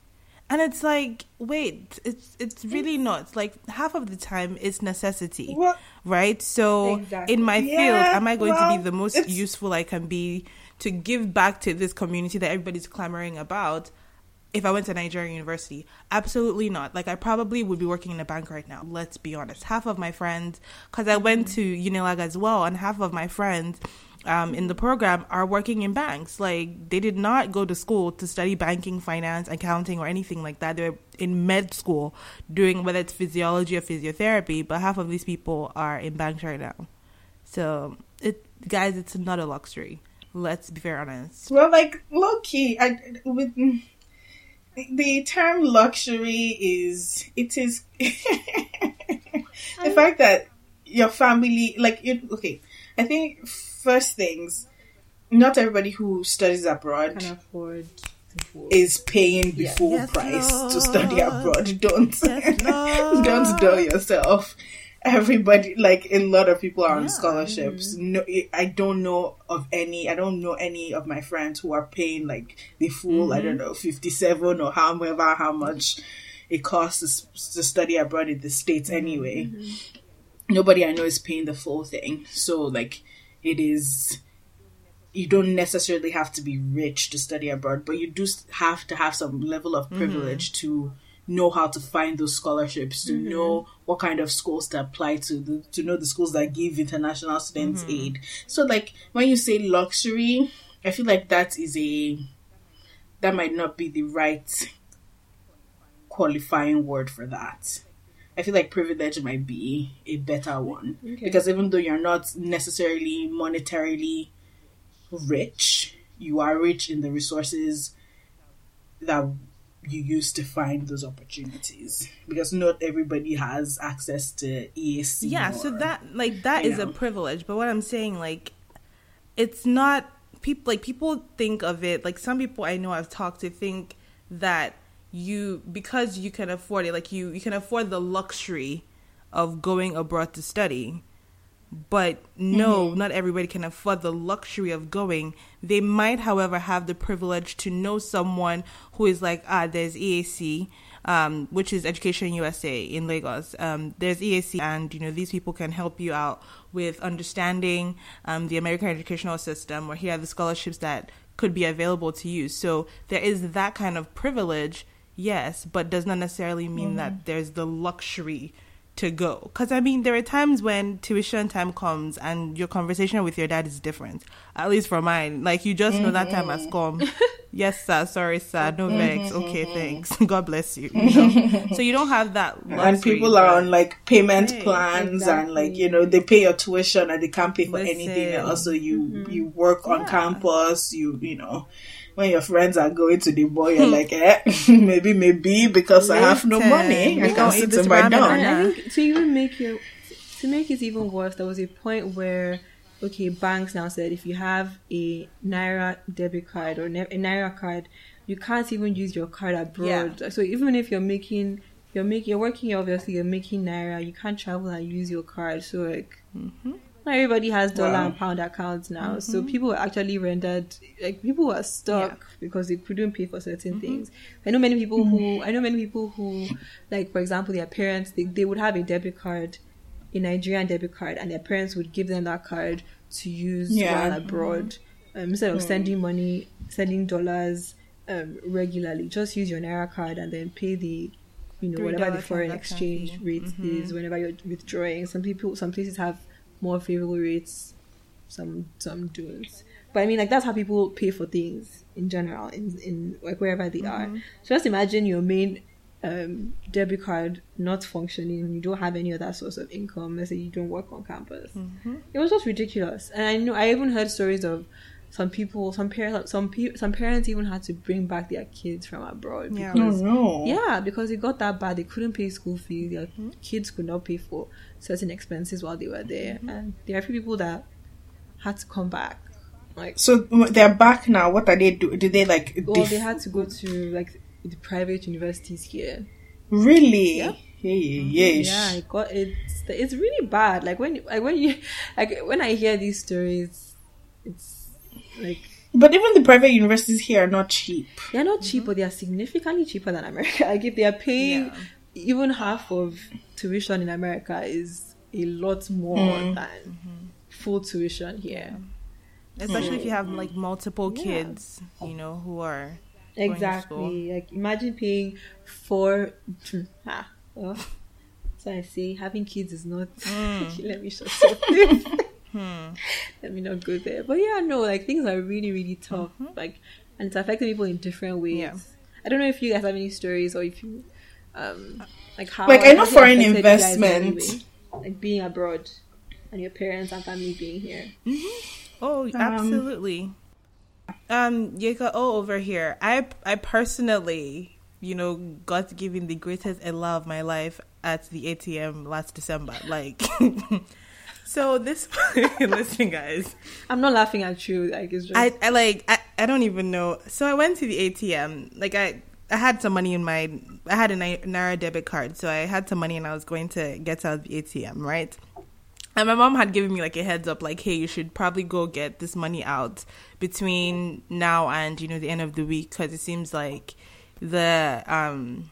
and it's like, wait, it's it's really not. Like half of the time, it's necessity, What? right? So Exactly. in my field, am I going to be the most it's- useful I can be to give back to this community that everybody's clamoring about? if I went to Nigerian university? Absolutely not. Like I probably would be working in a bank right now. Let's be honest. Half of my friends, because I went mm-hmm. to Unilag as well, and half of my friends um, in the program are working in banks. Like they did not go to school to study banking, finance, accounting, or anything like that. They're in med school doing whether it's physiology or physiotherapy. But half of these people are in banks right now. So it, guys, it's not a luxury. Let's be very honest. Well, like low key, I with the term luxury is it is the fact that your family like it. Okay, I think first things, not everybody who studies abroad can afford is paying the Yeah. full Yes, price to study abroad. Don't Yes, don't Lord. dull yourself. Everybody, like a lot of people are on Yeah. scholarships. No, I don't know of any. I don't know any of my friends who are paying like the full. I Mm-hmm. don't know, fifty-seven or however how much it costs to, to study abroad in the states. Mm-hmm. Anyway, nobody I know is paying the full thing. So like, it is you don't necessarily have to be rich to study abroad, but you do have to have some level of mm-hmm. privilege to know how to find those scholarships, to mm-hmm. know what kind of schools to apply to, the, to know the schools that give international students mm-hmm. aid. So, like when you say luxury, I feel like that is a that might not be the right qualifying word for that. I feel like privilege might be a better one. Because even though you're not necessarily monetarily rich, you are rich in the resources that you use to find those opportunities. Because not everybody has access to EAC. yeah so that like that is is a privilege. But what i'm saying like it's not people like people think of it like some people i know i've talked to think that you because you can afford it like you you can afford the luxury of going abroad to study. But no not everybody can afford the luxury of going. They might however have the privilege to know someone who is like ah there's eac um, which is education usa in lagos. Um, there's eac and you know these people can help you out with understanding um, the american educational system or here are the scholarships that could be available to you. So there is that kind of privilege yes but does not necessarily mean that mm-hmm. there's the luxury to go. Because I mean, there are times when tuition time comes and your conversation with your dad is different. At least for mine, like you just know that time has mm-hmm. come. yes, sir. Sorry, sir. No mm-hmm. vex. Okay, thanks. God bless you. you know? so you don't have that. Luxury, and people are on like payment plans and like you know they pay your tuition and they can't pay for anything Listen. else so you you work on Yeah. campus you you know when your friends are going to the boy you're like eh maybe maybe because i have no money. I we can don't eat sit in my dorm. And And I think to even make your to make it even worse, there was a point where okay, banks now said if you have a naira debit card or ne- a naira card, you can't even use your card abroad. So even if you're making you're making you're working obviously you're making naira, you can't travel and use your card. So like not everybody has dollar Wow. and pound accounts now. So people were actually rendered like people were stuck because they couldn't pay for certain things. I know many people who I know many people who like for example their parents they, they would have a debit card, a Nigerian debit card, and their parents would give them that card to use Yeah. while abroad. Um, instead of sending money, sending dollars um, regularly, just use your Naira card and then pay the you know whatever the foreign exchange rate is whenever you're withdrawing. Some people, some places have more favorable rates, some some don't. But I mean, like that's how people pay for things in general, in in like wherever they are. So just imagine your main um, debit card not functioning. You don't have any other source of income. Let's say you don't work on campus. It was just ridiculous. And I know I even heard stories of some people, some parents, some pe- some parents even had to bring back their kids from abroad Yeah. oh because no yeah, because it got that bad. They couldn't pay school fees. Their mm-hmm. kids could not pay for certain expenses while they were there, mm-hmm. and there are a few people that had to come back. Like, so mm, they're back now what are they do did they like well, def- they had to go to like the private universities here. really Yeah. yeah yeah mm-hmm. Yeah, it got it's it's really bad. Like when like when you like when I hear these stories, it's like but even the private universities here are not cheap they're not cheap, but they are significantly cheaper than America. Like if they are paying Yeah. even half of tuition in America is a lot more Mm. than full tuition here. especially if you have like multiple Yeah. kids, you know, who are going to school. Exactly. Like imagine paying four. ah, well, so I say having kids is not. let me shut up. Let me not go there. But yeah, no, like things are really, really tough. Like, and it's affecting people in different ways. Yeah. I don't know if you guys have any stories or if you, um, like how. Like, I know foreign affected you guys in any investment. way? like being abroad, and your parents and family being here. Oh, absolutely. Um, Yeka O over here. I I personally, you know, got given the greatest Ella of my life at the ATM last December. Like, So this, listen, guys. I'm not laughing at you. Like it's just. I, I like I, I don't even know. So I went to the ATM. Like I I had some money in my I had a Naira debit card, so I had some money and I was going to get out the ATM, right? And my mom had given me like a heads up, like, hey, you should probably go get this money out between now and you know the end of the week because it seems like the um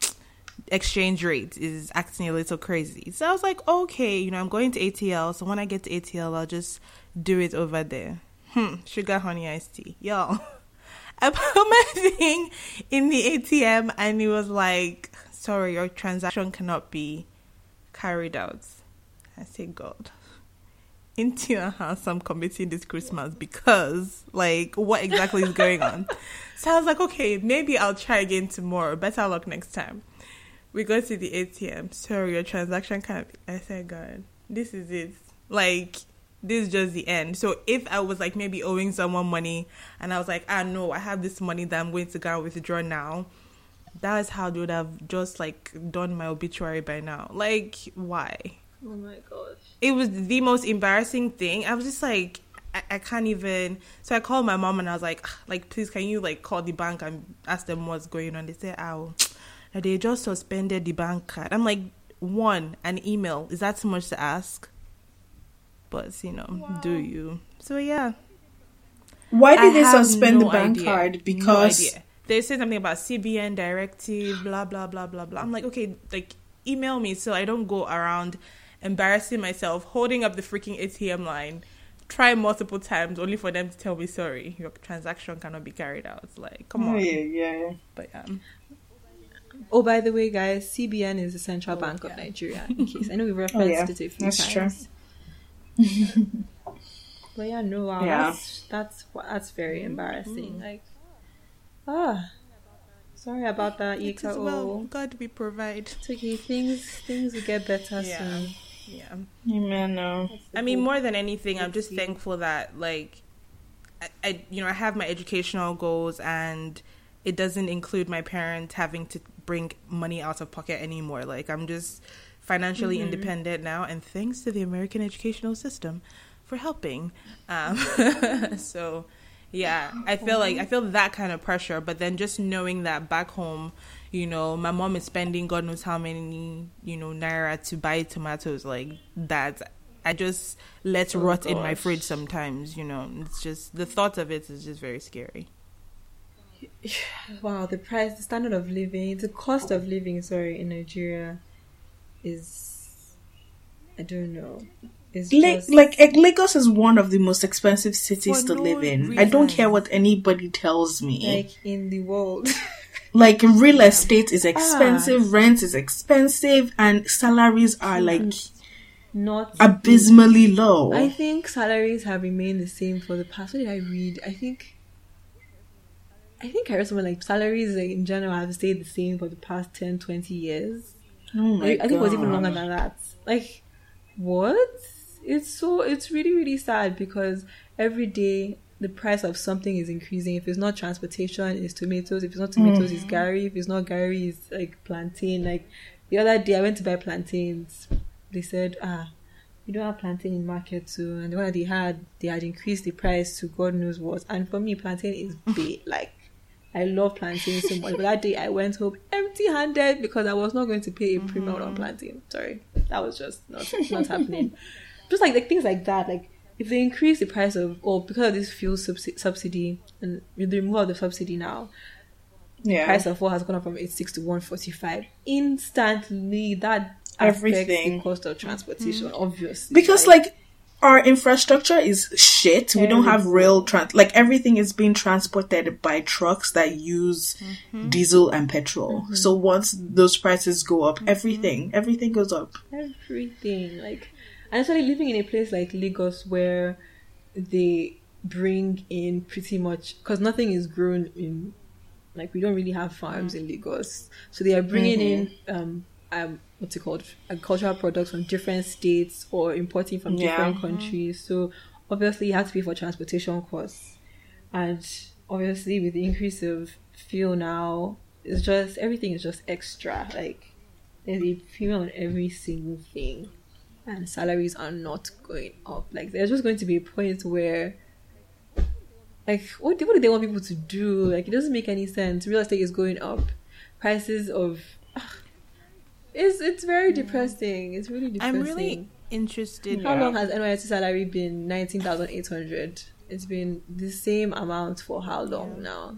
exchange rate is acting a little crazy. So I was like, okay, you know, I'm going to ATL. So when I get to ATL, I'll just do it over there. Hmm, sugar honey iced tea. Y'all. I put my thing in the ATM and it was like, sorry, your transaction cannot be carried out. I say, God, into your house I'm committing this Christmas because, like, what exactly is going on? so I was like, okay, maybe I'll try again tomorrow. Better luck next time. We go to the ATM. Sorry, your transaction can't. Be. I said, God, this is it. Like, this is just the end. So if I was like maybe owing someone money and I was like, ah no, I have this money that I'm going to go and withdraw now, that is how they would have just like done my obituary by now. Like, why? Oh my gosh. It was the most embarrassing thing. I was just like I, I can't even so I called my mom and I was like like please can you like call the bank and ask them what's going on? They said, Oh they just suspended the bank card. I'm like, one, an email. Is that too much to ask? but you know, wow. do you? So yeah. Why did I they suspend no the bank idea. card? Because no they said something about CBN directive, blah blah blah blah blah. I'm like, okay, like email me so I don't go around embarrassing myself, holding up the freaking ATM line, try multiple times only for them to tell me sorry, your transaction cannot be carried out. Like, come on. Yeah, yeah. Yeah. But um Oh, by the way, guys, CBN is the Central oh, Bank yeah. of Nigeria. In case I know we've referenced oh, yeah. it a few That's times. True. but yeah, no, wow, yeah. that's that's that's very embarrassing. Mm. Like, ah, sorry about that, Ika. Well, God, we provide. It's okay. Things things will get better yeah. soon. Yeah. Amen. No. I mean, more than anything, I'm just thankful that like, I, I you know I have my educational goals and it doesn't include my parents having to bring money out of pocket anymore. Like I'm just financially mm-hmm. independent now, and thanks to the American educational system for helping. Um, so, yeah, I feel like I feel that kind of pressure, but then just knowing that back home, you know, my mom is spending God knows how many, you know, naira to buy tomatoes, like that. I just let oh, rot gosh. in my fridge sometimes, you know. It's just the thought of it is just very scary. Wow, the price, the standard of living, the cost of living, sorry, in Nigeria is I don't know. It's La- just... like Lagos is one of the most expensive cities For to no live in. Reason. I don't care what anybody tells me. Like in the world. like real estate is expensive, ah. rent is expensive, and salaries are like not abysmally low. I think salaries have remained the same for the past. What did I read? I think. I think I read something like salaries like, in general have stayed the same for the past 10, 20 years. Oh my I, think it was even longer than that. Like, what? It's so it's really really sad because every day the price of something is increasing. If it's not transportation, it's tomatoes. If it's not tomatoes, mm. it's gari. If it's not gari, it's like plantain. Like the other day, I went to buy plantains. They said, ah, we don't have plantain in market too. And the one that they had, they had increased the price to God knows what. And for me, plantain is big. like I love plantain so much. But that day I went home empty handed because I was not going to pay a mm-hmm. premium on plantain. Sorry. That was just not not happening. Just like like things like that, like if they increase the price of or because of this fuel subsi- subsidy and with the removal of the subsidy now, yeah. price of oil has gone up from eighty six to one forty five. Instantly that everything the cost of transportation, mm-hmm. obviously. Because like, like our infrastructure is shit. We don't have rail trans like everything is being transported by trucks that use mm-hmm. diesel and petrol. Mm-hmm. So once those prices go up, mm-hmm. everything everything goes up. Everything like and especially living in a place like Lagos where they bring in pretty much because nothing is grown in like we don't really have farms in Lagos, so they are bringing in mm-hmm. um um what's it called agricultural products from different states or importing from different countries. So obviously you have to pay for transportation costs, and obviously with the increase of fuel now, it's just everything is just extra. Like there's a premium on every single thing. and salaries are not going up. Like there's just going to be a point where like what do, what do they want people to do? Like it doesn't make any sense. Real estate is going up. Prices of it's it's very depressing. It's really depressing. I'm really interested. How Yeah. long has NYSC salary been? Nineteen thousand eight hundred. It's been the same amount for how long now?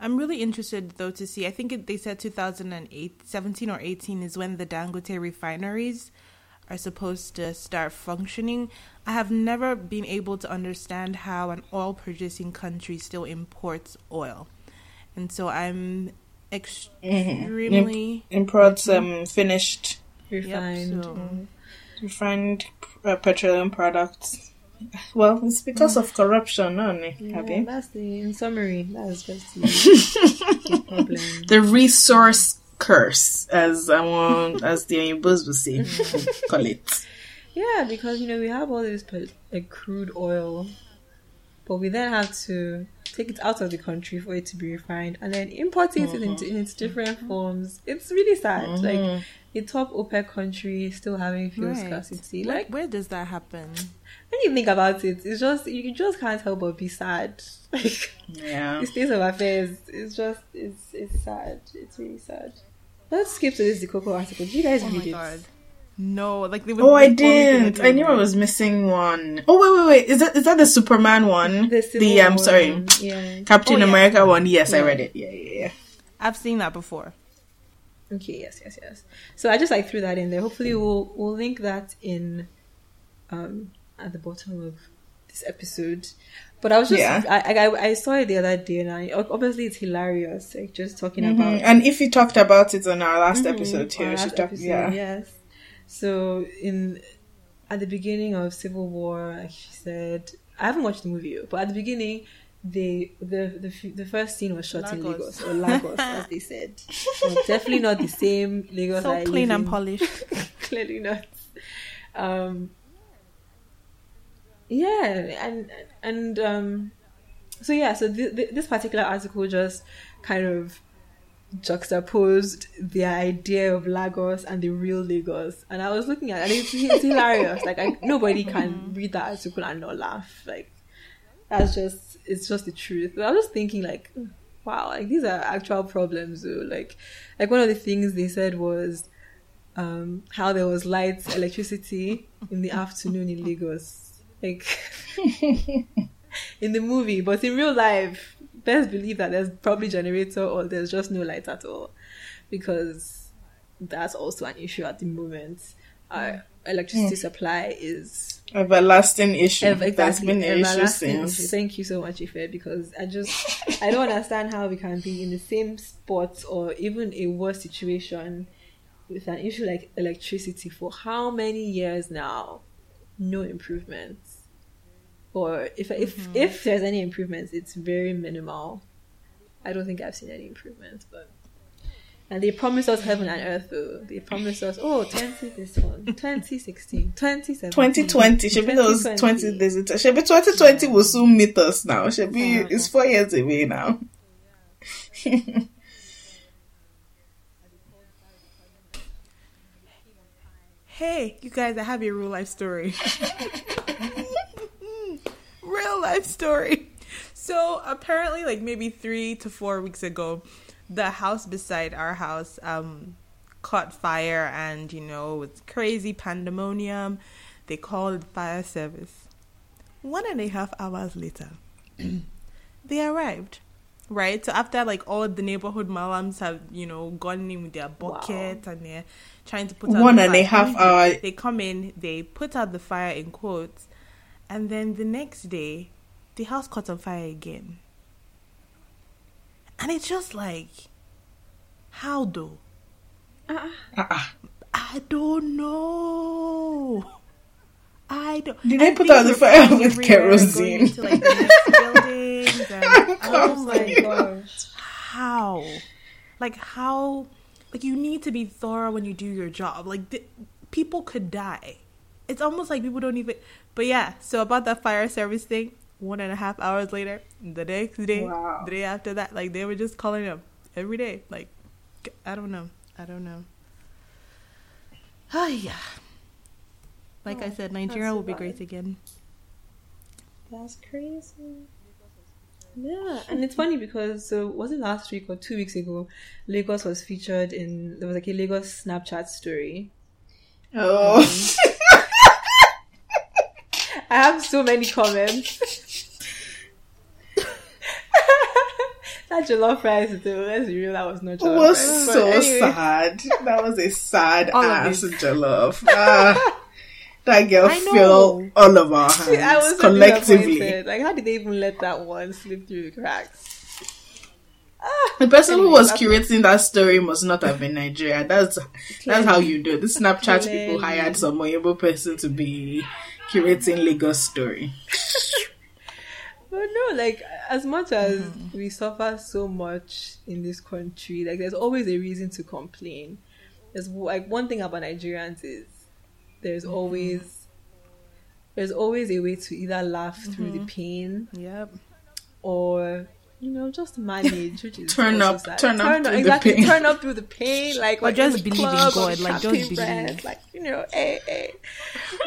I'm really interested though to see. I think it, they said 2008, 17 or 18 is when the Dangote refineries are supposed to start functioning. I have never been able to understand how an oil producing country still imports oil. And so I'm extremely Imports um finished Refined. so- refined uh, petroleum products. Well, it's because of corruption, no, ne, Yeah, that's the in summary. That's just the, the problem. The resource curse, as I want, as the Oyinbos will say, call it. Yeah, because you know we have all this like crude oil, but we then have to take it out of the country for it to be refined and then import it into mm-hmm. in its different mm-hmm. forms. It's really sad. Mm-hmm. Like the top OPEC country still having fuel Right. scarcity. Where, Like where does that happen? when you think about it, it's just you just can't help but be sad. Like Yeah. the state of affairs is just it's it's sad. It's really sad. Let's skip to this Cocoa article. Did you guys Oh read my it? god. No, like they would Oh, I they told me to didn't. I knew I was missing one. Oh, wait, wait, wait. Is that is that the Superman one? The, The um, sorry, one, Yeah. Captain Oh, yeah. America one. Yes, I read it. Yeah, yeah, yeah. I've seen that before. Okay, yes, yes, yes. So I just like threw that in there. Hopefully we'll we'll link that in um at the bottom of this episode. But I was just Yeah. I, I I saw it the other day and I obviously it's hilarious, like just talking Mhm. about And if you talked about it on our last Mhm, episode too, our she last talked. episode, Yeah. Yes. So in at the beginning of Civil War, like she said, I haven't watched the movie, but at the beginning, they the the the first scene was shot in Lagos. Lagos or Lagos, as they said. So definitely not the same Lagos. So clean and polished. Clearly not. Um. Yeah, and and um, so yeah, so th- th- this particular article just kind of juxtaposed the idea of Lagos and the real Lagos, and I was looking at it, and it's, it's hilarious. Like I, nobody can read that article and not laugh. Like that's just it's just the truth. But I was just thinking like, wow, like these are actual problems. Though. Like like one of the things they said was um, how there was lights, electricity in the afternoon in Lagos. Like in the movie, but in real life, best believe that there's probably generator or there's just no light at all, because that's also an issue at the moment. Uh, Our electricity supply is Everlasting issue. ev- That's exactly been an issue since. issue. Thank you so much, Ife, because I just I don't understand how we can be in the same spot or even a worse situation with an issue like electricity for how many years now? No improvements. Or if if mm-hmm. if there's any improvements, it's very minimal. I don't think I've seen any improvements, but and they promised us heaven and earth though. They promised us, oh, 20 this one, 2016, 2017. 2020 should be those 20 days. Should be 2020 will soon meet us now. Should be it's four years away now. Hey, you guys, I have a real life story. real life story. So apparently, like maybe three to four weeks ago, the house beside our house um caught fire, and you know it was crazy pandemonium. They called fire service. One and a half hours later, they arrived. Right, so after like all the neighborhood malams have you know gone in with their bucket and they're trying to put out One the and a half hour. They come in, they put out the fire in quotes, and then the next day, the house caught on fire again. And it's just like, how though? Uh-uh. uh-uh. I don't know. I don't. Did they put things out the fire with kerosene? Going into, like, the buildings and, Oh my gosh. how like how like you need to be thorough when you do your job like th- people could die it's almost like people don't even but yeah so about that fire service thing one and a half hours later the next day Wow. the day after that like they were just calling them every day like i don't know i don't know oh yeah Like I Oh, said, Nigeria so will be bad. great again. That's crazy. Yeah, and it's funny because so was it last week or two weeks ago? Lagos was featured in there was like a Lagos Snapchat story. Oh, um, I have so many comments. that jollof rice though, let's be real, that was not it jollof was rice. So anyway, sad. That was a sad All ass jollof. Ah, that girl filled all of our hands I was collectively. Like, how did they even let that one slip through the cracks? Ah, The person who was curating that story must not have been Nigeria. That's that's how you do it. The Snapchat people hired some Oyibo person to be curating Lagos story. But no, like as much as Mm-hmm. we suffer so much in this country, like there's always a reason to complain. There's like one thing about Nigerians is there's Mm-hmm. always there's always a way to either laugh through Mm-hmm. the pain Yep. or you know just manage, which is Turn up- sad. turn up through the exactly, pain. turn up through the pain, like Or just in the believe in God, like, just campaign believe. brand, like you know, hey, hey.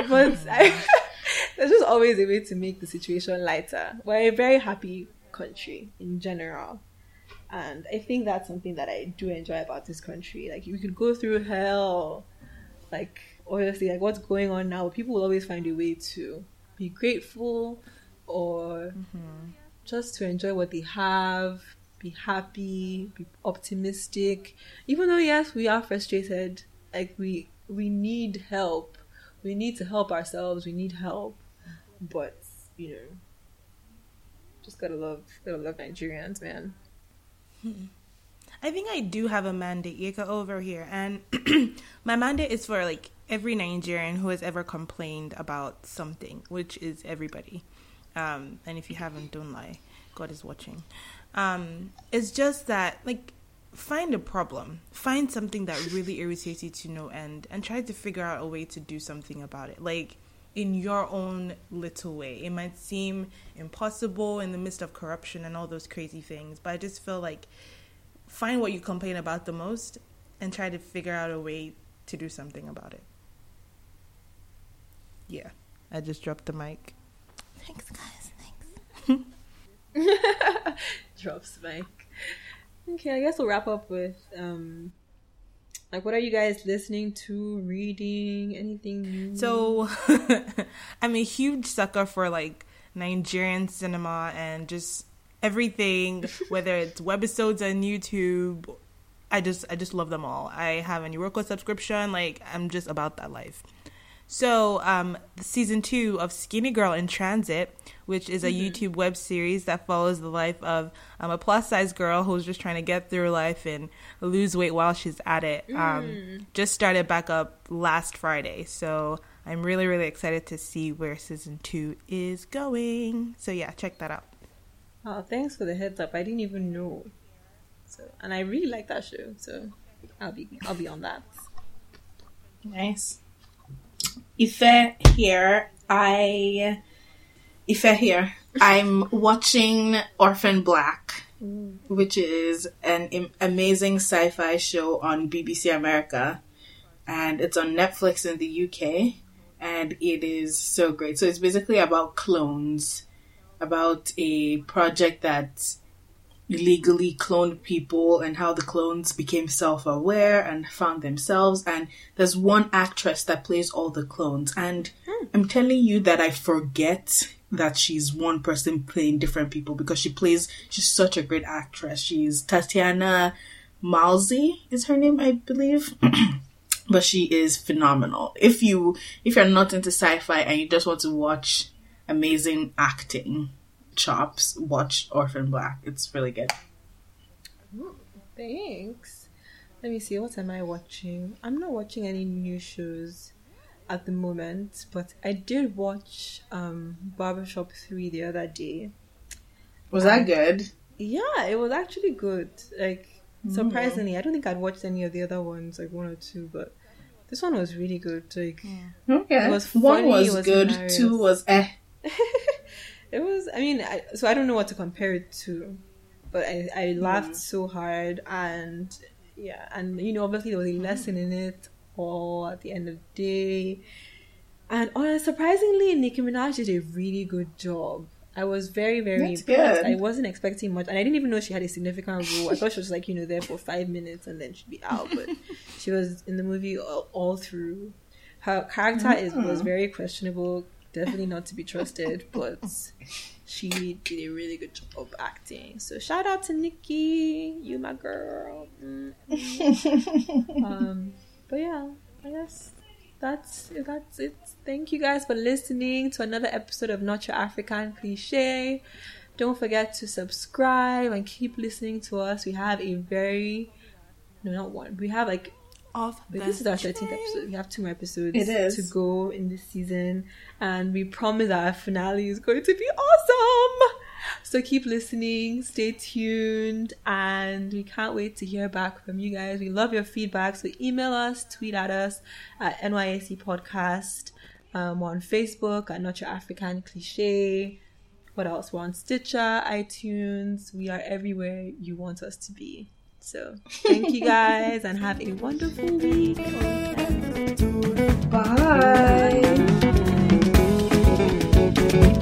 But I, there's just always a way to make the situation lighter. We're a very happy country in general. And I think that's something that I do enjoy about this country. Like you could go through hell, like obviously, like what's going on now. People will always find a way to be grateful or mm-hmm. Just to enjoy what they have, be happy, be optimistic. Even though yes, we are frustrated, like we we need help. We need to help ourselves. We need help, but you know, just gotta love, gotta love Nigerians, man. I think I do have a mandate, Yeka, over here. And my mandate is for like every Nigerian who has ever complained about something, which is everybody. Um, and if you haven't, don't lie. God is watching. Um, it's just that, like, find a problem. Find something that really irritates you to no end and try to figure out a way to do something about it. Like, in your own little way. It might seem impossible in the midst of corruption and all those crazy things, but I just feel like find what you complain about the most and try to figure out a way to do something about it. Yeah, I just dropped the mic. Thanks, guys. Thanks. Drops mic. Okay, I guess we'll wrap up with um, like what are you guys listening to, reading, anything new? So, I'm a huge sucker for like Nigerian cinema and just everything, whether it's webisodes on YouTube. I just I just love them all. I have an Eureka subscription. Like I'm just about that life. So, um, season two of Skinny Girl in Transit, which is a YouTube web series that follows the life of um, a plus size girl who's just trying to get through life and lose weight while she's at it, um, just started back up last Friday. So, I'm really, really excited to see where season two is going. So, yeah, check that out. oh, thanks for the heads up. I didn't even know. So, and I really like that show. So, I'll be I'll be on that. Nice. Ife here. I Ife here. I'm watching Orphan Black, mm. which is an am- amazing sci-fi show on BBC America, and it's on Netflix in the UK, and it is so great. So it's basically about clones, about a project that illegally cloned people and how the clones became self-aware and found themselves. And there's one actress that plays all the clones. And hmm. i'm telling you that i forget that she's one person playing different people because she plays she's such a great actress. She's Tatiana Maslany is her name i believe. But she is phenomenal. If you if you're not into sci-fi and you just want to watch amazing acting chops watch orphan black it's really good Thanks. Let me see. What am I watching? I'm not watching any new shows at the moment, but I did watch um Barbershop Three the other day. was that good Yeah, it was actually good. Like surprisingly, I don't think I'd watched any of the other ones, like one or two, but this one was really good. Like okay It was one was, it was good hilarious. two was eh it was. I mean, I, so I don't know what to compare it to, but I I laughed so hard and yeah, and you know, obviously there was a lesson in it all at the end of the day. And uh, surprisingly, Nicki Minaj did a really good job. I was very, very That's impressed. good. I wasn't expecting much, and I didn't even know she had a significant role. I thought she was like, you know, there for five minutes and then she'd be out, but she was in the movie all, all through. Her character is was Mm. very questionable, definitely not to be trusted, but she did a really good job of acting. So shout out to Nicki, you my girl. Mm. um, but yeah, I guess that's that's it. Thank you guys for listening to another episode of Not Your African Cliche. Don't forget to subscribe and keep listening to us. We have a very no, not one. We have like Off Wait, the this is our 13th chain. episode. We have two more episodes It is. to go in this season, and we promise that our finale is going to be awesome. So keep listening, stay tuned, and we can't wait to hear back from you guys. We love your feedback, so email us, tweet at us at NYAC Podcast, um, we're on Facebook at Not Your African Cliche. What else? We're on Stitcher, iTunes. We are everywhere you want us to be. So thank you guys and have a wonderful week. Bye. Bye.